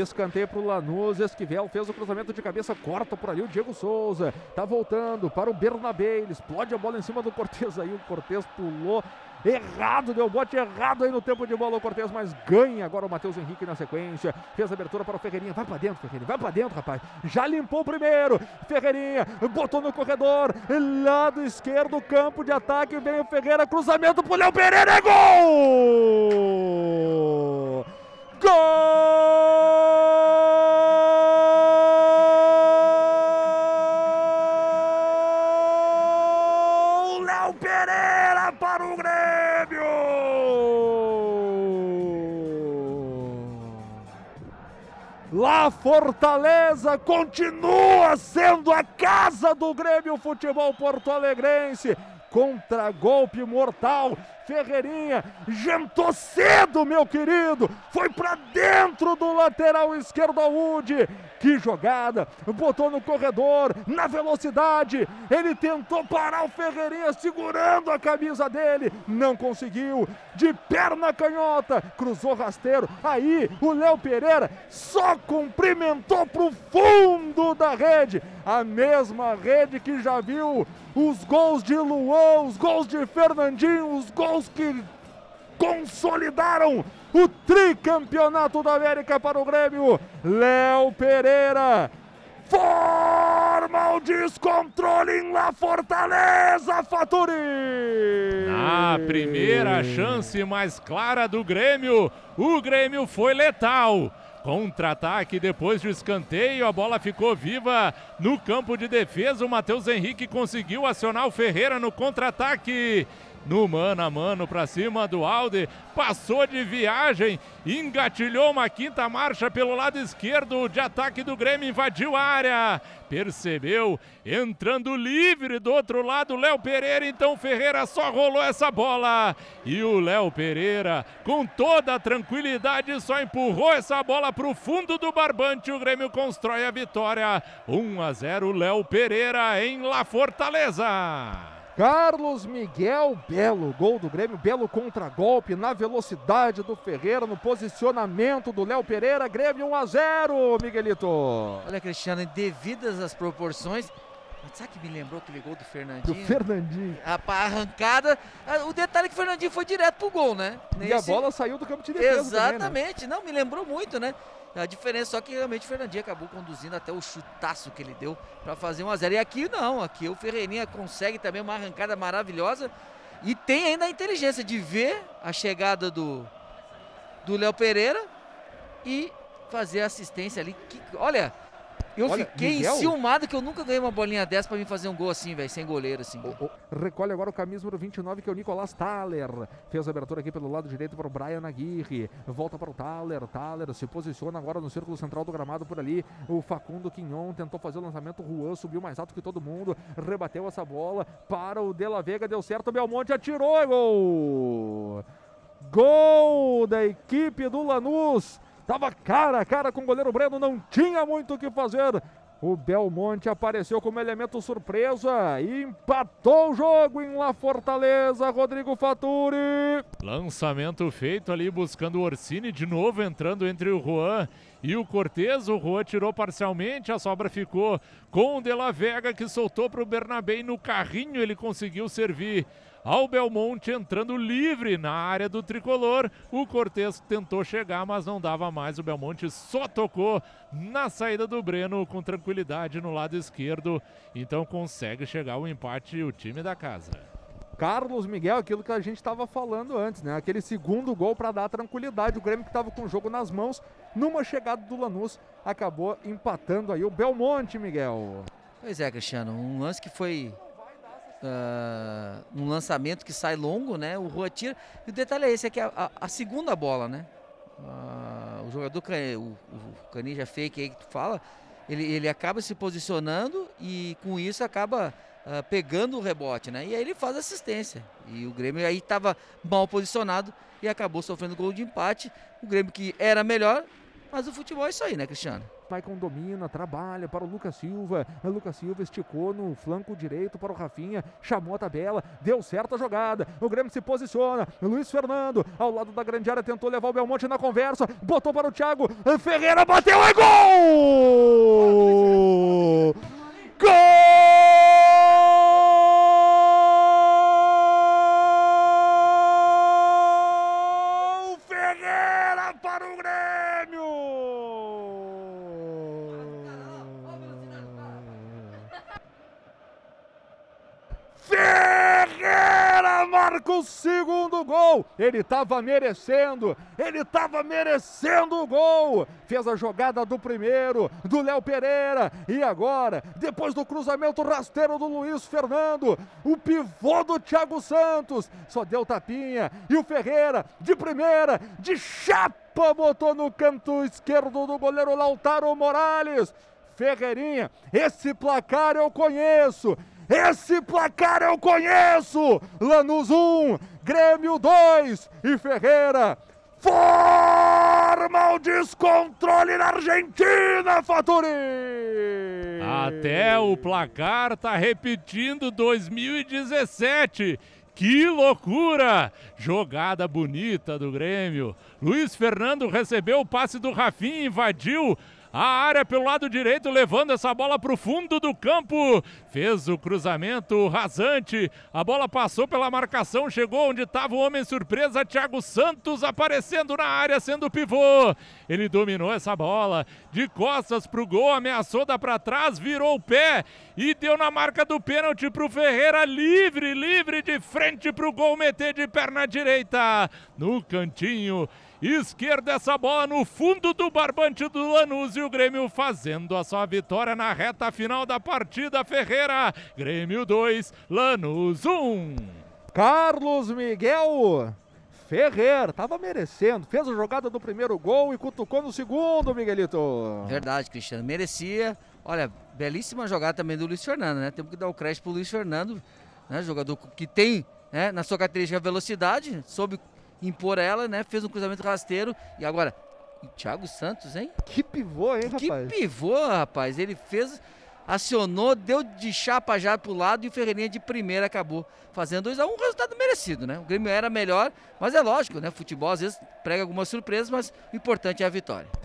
Escanteio para o Lanús. Esquivel fez o cruzamento de cabeça, corta por ali o Diego Souza. Tá voltando para o Bernabé. Ele explode a bola em cima do Cortez aí. O Cortez pulou errado, deu bote errado aí no tempo de bola o Cortez, mas ganha agora o Matheus Henrique na sequência. Fez a abertura para o Ferreirinha. Vai para dentro, Ferreirinha. Vai para dentro, rapaz. Já limpou o primeiro. Ferreirinha botou no corredor. Lado esquerdo, campo de ataque. Vem o Ferreira. Cruzamento pro Léo Pereira. É gol! Lá Fortaleza continua sendo a casa do Grêmio Futebol Porto Alegrense. Contra-golpe mortal. Ferreirinha jantou cedo, meu querido. Foi para dentro do lateral esquerdo Audi. Que jogada! Botou no corredor, na velocidade. Ele tentou parar o Ferreirinha segurando a camisa dele. Não conseguiu. De perna canhota, cruzou rasteiro. Aí o Léo Pereira só cumprimentou pro fundo da rede. A mesma rede que já viu os gols de Luan, os gols de Fernandinho, os gols que consolidaram o tricampeonato da América para o Grêmio. Léo Pereira forma o descontrole em La Fortaleza, Faturi! Na primeira chance mais clara do Grêmio, o Grêmio foi letal. Contra-ataque depois do escanteio, a bola ficou viva no campo de defesa. O Matheus Henrique conseguiu acionar o Ferreira no contra-ataque no mano a mano para cima do Alde, passou de viagem, engatilhou uma quinta marcha pelo lado esquerdo de ataque do Grêmio, invadiu a área, percebeu, entrando livre do outro lado, Léo Pereira, então Ferreira só rolou essa bola e o Léo Pereira, com toda a tranquilidade, só empurrou essa bola para o fundo do barbante, o Grêmio constrói a vitória, 1 a 0 Léo Pereira em La Fortaleza. Carlos Miguel, belo gol do Grêmio, belo contragolpe na velocidade do Ferreira, no posicionamento do Léo Pereira, Grêmio 1 a 0, Miguelito. Olha, Cristiano, devidas as proporções, sabe que me lembrou aquele gol do Fernandinho? Do Fernandinho. A, a arrancada, a, o detalhe é que o Fernandinho foi direto pro gol, né? Nesse... E a bola saiu do campo de defesa Exatamente, também, né? não, me lembrou muito, né? A diferença só que realmente o Fernandinho acabou conduzindo até o chutaço que ele deu para fazer 1 a 0 E aqui não, aqui o Ferreirinha consegue também uma arrancada maravilhosa e tem ainda a inteligência de ver a chegada do do Léo Pereira e fazer assistência ali. Que, olha, eu Olha, fiquei Miguel... enciumado que eu nunca ganhei uma bolinha dessa para mim fazer um gol assim, velho, sem goleiro assim. O, o, recolhe agora o camisa número 29 que é o Nicolás Thaler. Fez a abertura aqui pelo lado direito para o Brian Aguirre. Volta para o Thaler. Thaler se posiciona agora no círculo central do gramado por ali. O Facundo Quinhon tentou fazer o lançamento. O Juan subiu mais alto que todo mundo. Rebateu essa bola para o De La Vega. Deu certo. O Belmonte atirou. Gol! Gol da equipe do Lanús. Tava cara a cara com o goleiro Breno, não tinha muito o que fazer. O Belmonte apareceu como elemento surpresa e empatou o jogo em La Fortaleza, Rodrigo Faturi. Lançamento feito ali buscando o Orsini, de novo entrando entre o Juan e o Cortez. O Juan tirou parcialmente, a sobra ficou com o De La Vega que soltou para o Bernabé no carrinho ele conseguiu servir ao Belmonte entrando livre na área do tricolor. O Cortez tentou chegar, mas não dava mais. O Belmonte só tocou na saída do Breno com tranquilidade no lado esquerdo. Então consegue chegar o empate o time da casa. Carlos Miguel, aquilo que a gente estava falando antes, né? Aquele segundo gol para dar tranquilidade. O Grêmio que estava com o jogo nas mãos, numa chegada do Lanús, acabou empatando aí o Belmonte, Miguel. Pois é, Cristiano, um lance que foi uh, um lançamento que sai longo, né? O Rua tira. E o detalhe é esse, é que a, a, a segunda bola, né? Uh, o jogador, o, o fake aí que tu fala, ele, ele acaba se posicionando e com isso acaba uh, pegando o rebote, né? E aí ele faz assistência. E o Grêmio aí estava mal posicionado e acabou sofrendo gol de empate. O Grêmio que era melhor, Mas o futebol é isso aí, né, Cristiano? Maicon domina, trabalha para o Lucas Silva. O Lucas Silva esticou no flanco direito para o Rafinha, chamou a tabela, deu certa jogada. O Grêmio se posiciona. Luiz Fernando, ao lado da grande área, tentou levar o Belmonte na conversa, botou para o Thiago. Ferreira bateu, é gol! Gol! Ferreira para o Grêmio! Marca o segundo gol. Ele estava merecendo, ele estava merecendo o gol. Fez a jogada do primeiro, do Léo Pereira. E agora, depois do cruzamento rasteiro do Luiz Fernando, o pivô do Thiago Santos só deu tapinha. E o Ferreira, de primeira, de chapa, botou no canto esquerdo do goleiro Lautaro Morales. Ferreirinha, esse placar eu conheço. Esse placar eu conheço! Lanús 1, Grêmio 2 e Ferreira forma o descontrole na Argentina, Faturi! Até o placar tá repetindo 2017. Que loucura! Jogada bonita do Grêmio. Luiz Fernando recebeu o passe do Rafinha, invadiu a área pelo lado direito, levando essa bola para o fundo do campo. Fez o cruzamento rasante. A bola passou pela marcação, chegou onde estava o homem surpresa, Thiago Santos aparecendo na área, sendo pivô. Ele dominou essa bola de costas para o gol, ameaçou dar para trás, virou o pé e deu na marca do pênalti para o Ferreira, livre, livre de frente para o gol, meter de perna direita no cantinho esquerda essa bola no fundo do barbante do Lanús e o Grêmio fazendo a sua vitória na reta final da partida Ferreira. Grêmio 2, Lanús 1. Carlos Miguel Ferreira, tava merecendo, fez a jogada do primeiro gol e cutucou no segundo, Miguelito. Verdade, Cristiano, merecia. Olha, belíssima jogada também do Luiz Fernando, né? Temos que dar o crédito pro Luiz Fernando, né? Jogador que tem né, na sua característica velocidade, soube impor ela, né? Fez um cruzamento rasteiro e agora Thiago Santos, hein? Que pivô, hein, que rapaz? Que pivô, rapaz. Ele fez, acionou, deu de chapa já pro lado e o Ferreirinha de primeira acabou fazendo 2 a 1 um, resultado merecido, né? O Grêmio era melhor, mas é lógico, né? Futebol às vezes prega algumas surpresas, mas o importante é a vitória.